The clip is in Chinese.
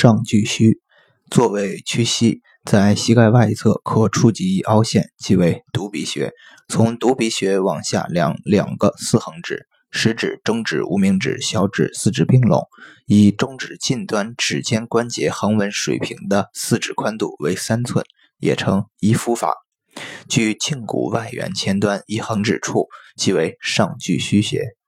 上巨虚，作为屈膝，在膝盖外侧可触及凹陷，即为犊鼻穴。从犊鼻穴往下量两个四横指，食指、中指、无名指、小指四指并拢，以中指近端指尖关节横纹水平的四指宽度为三寸，也称一夫法。距胫骨外缘前端一横指处，即为上巨虚穴。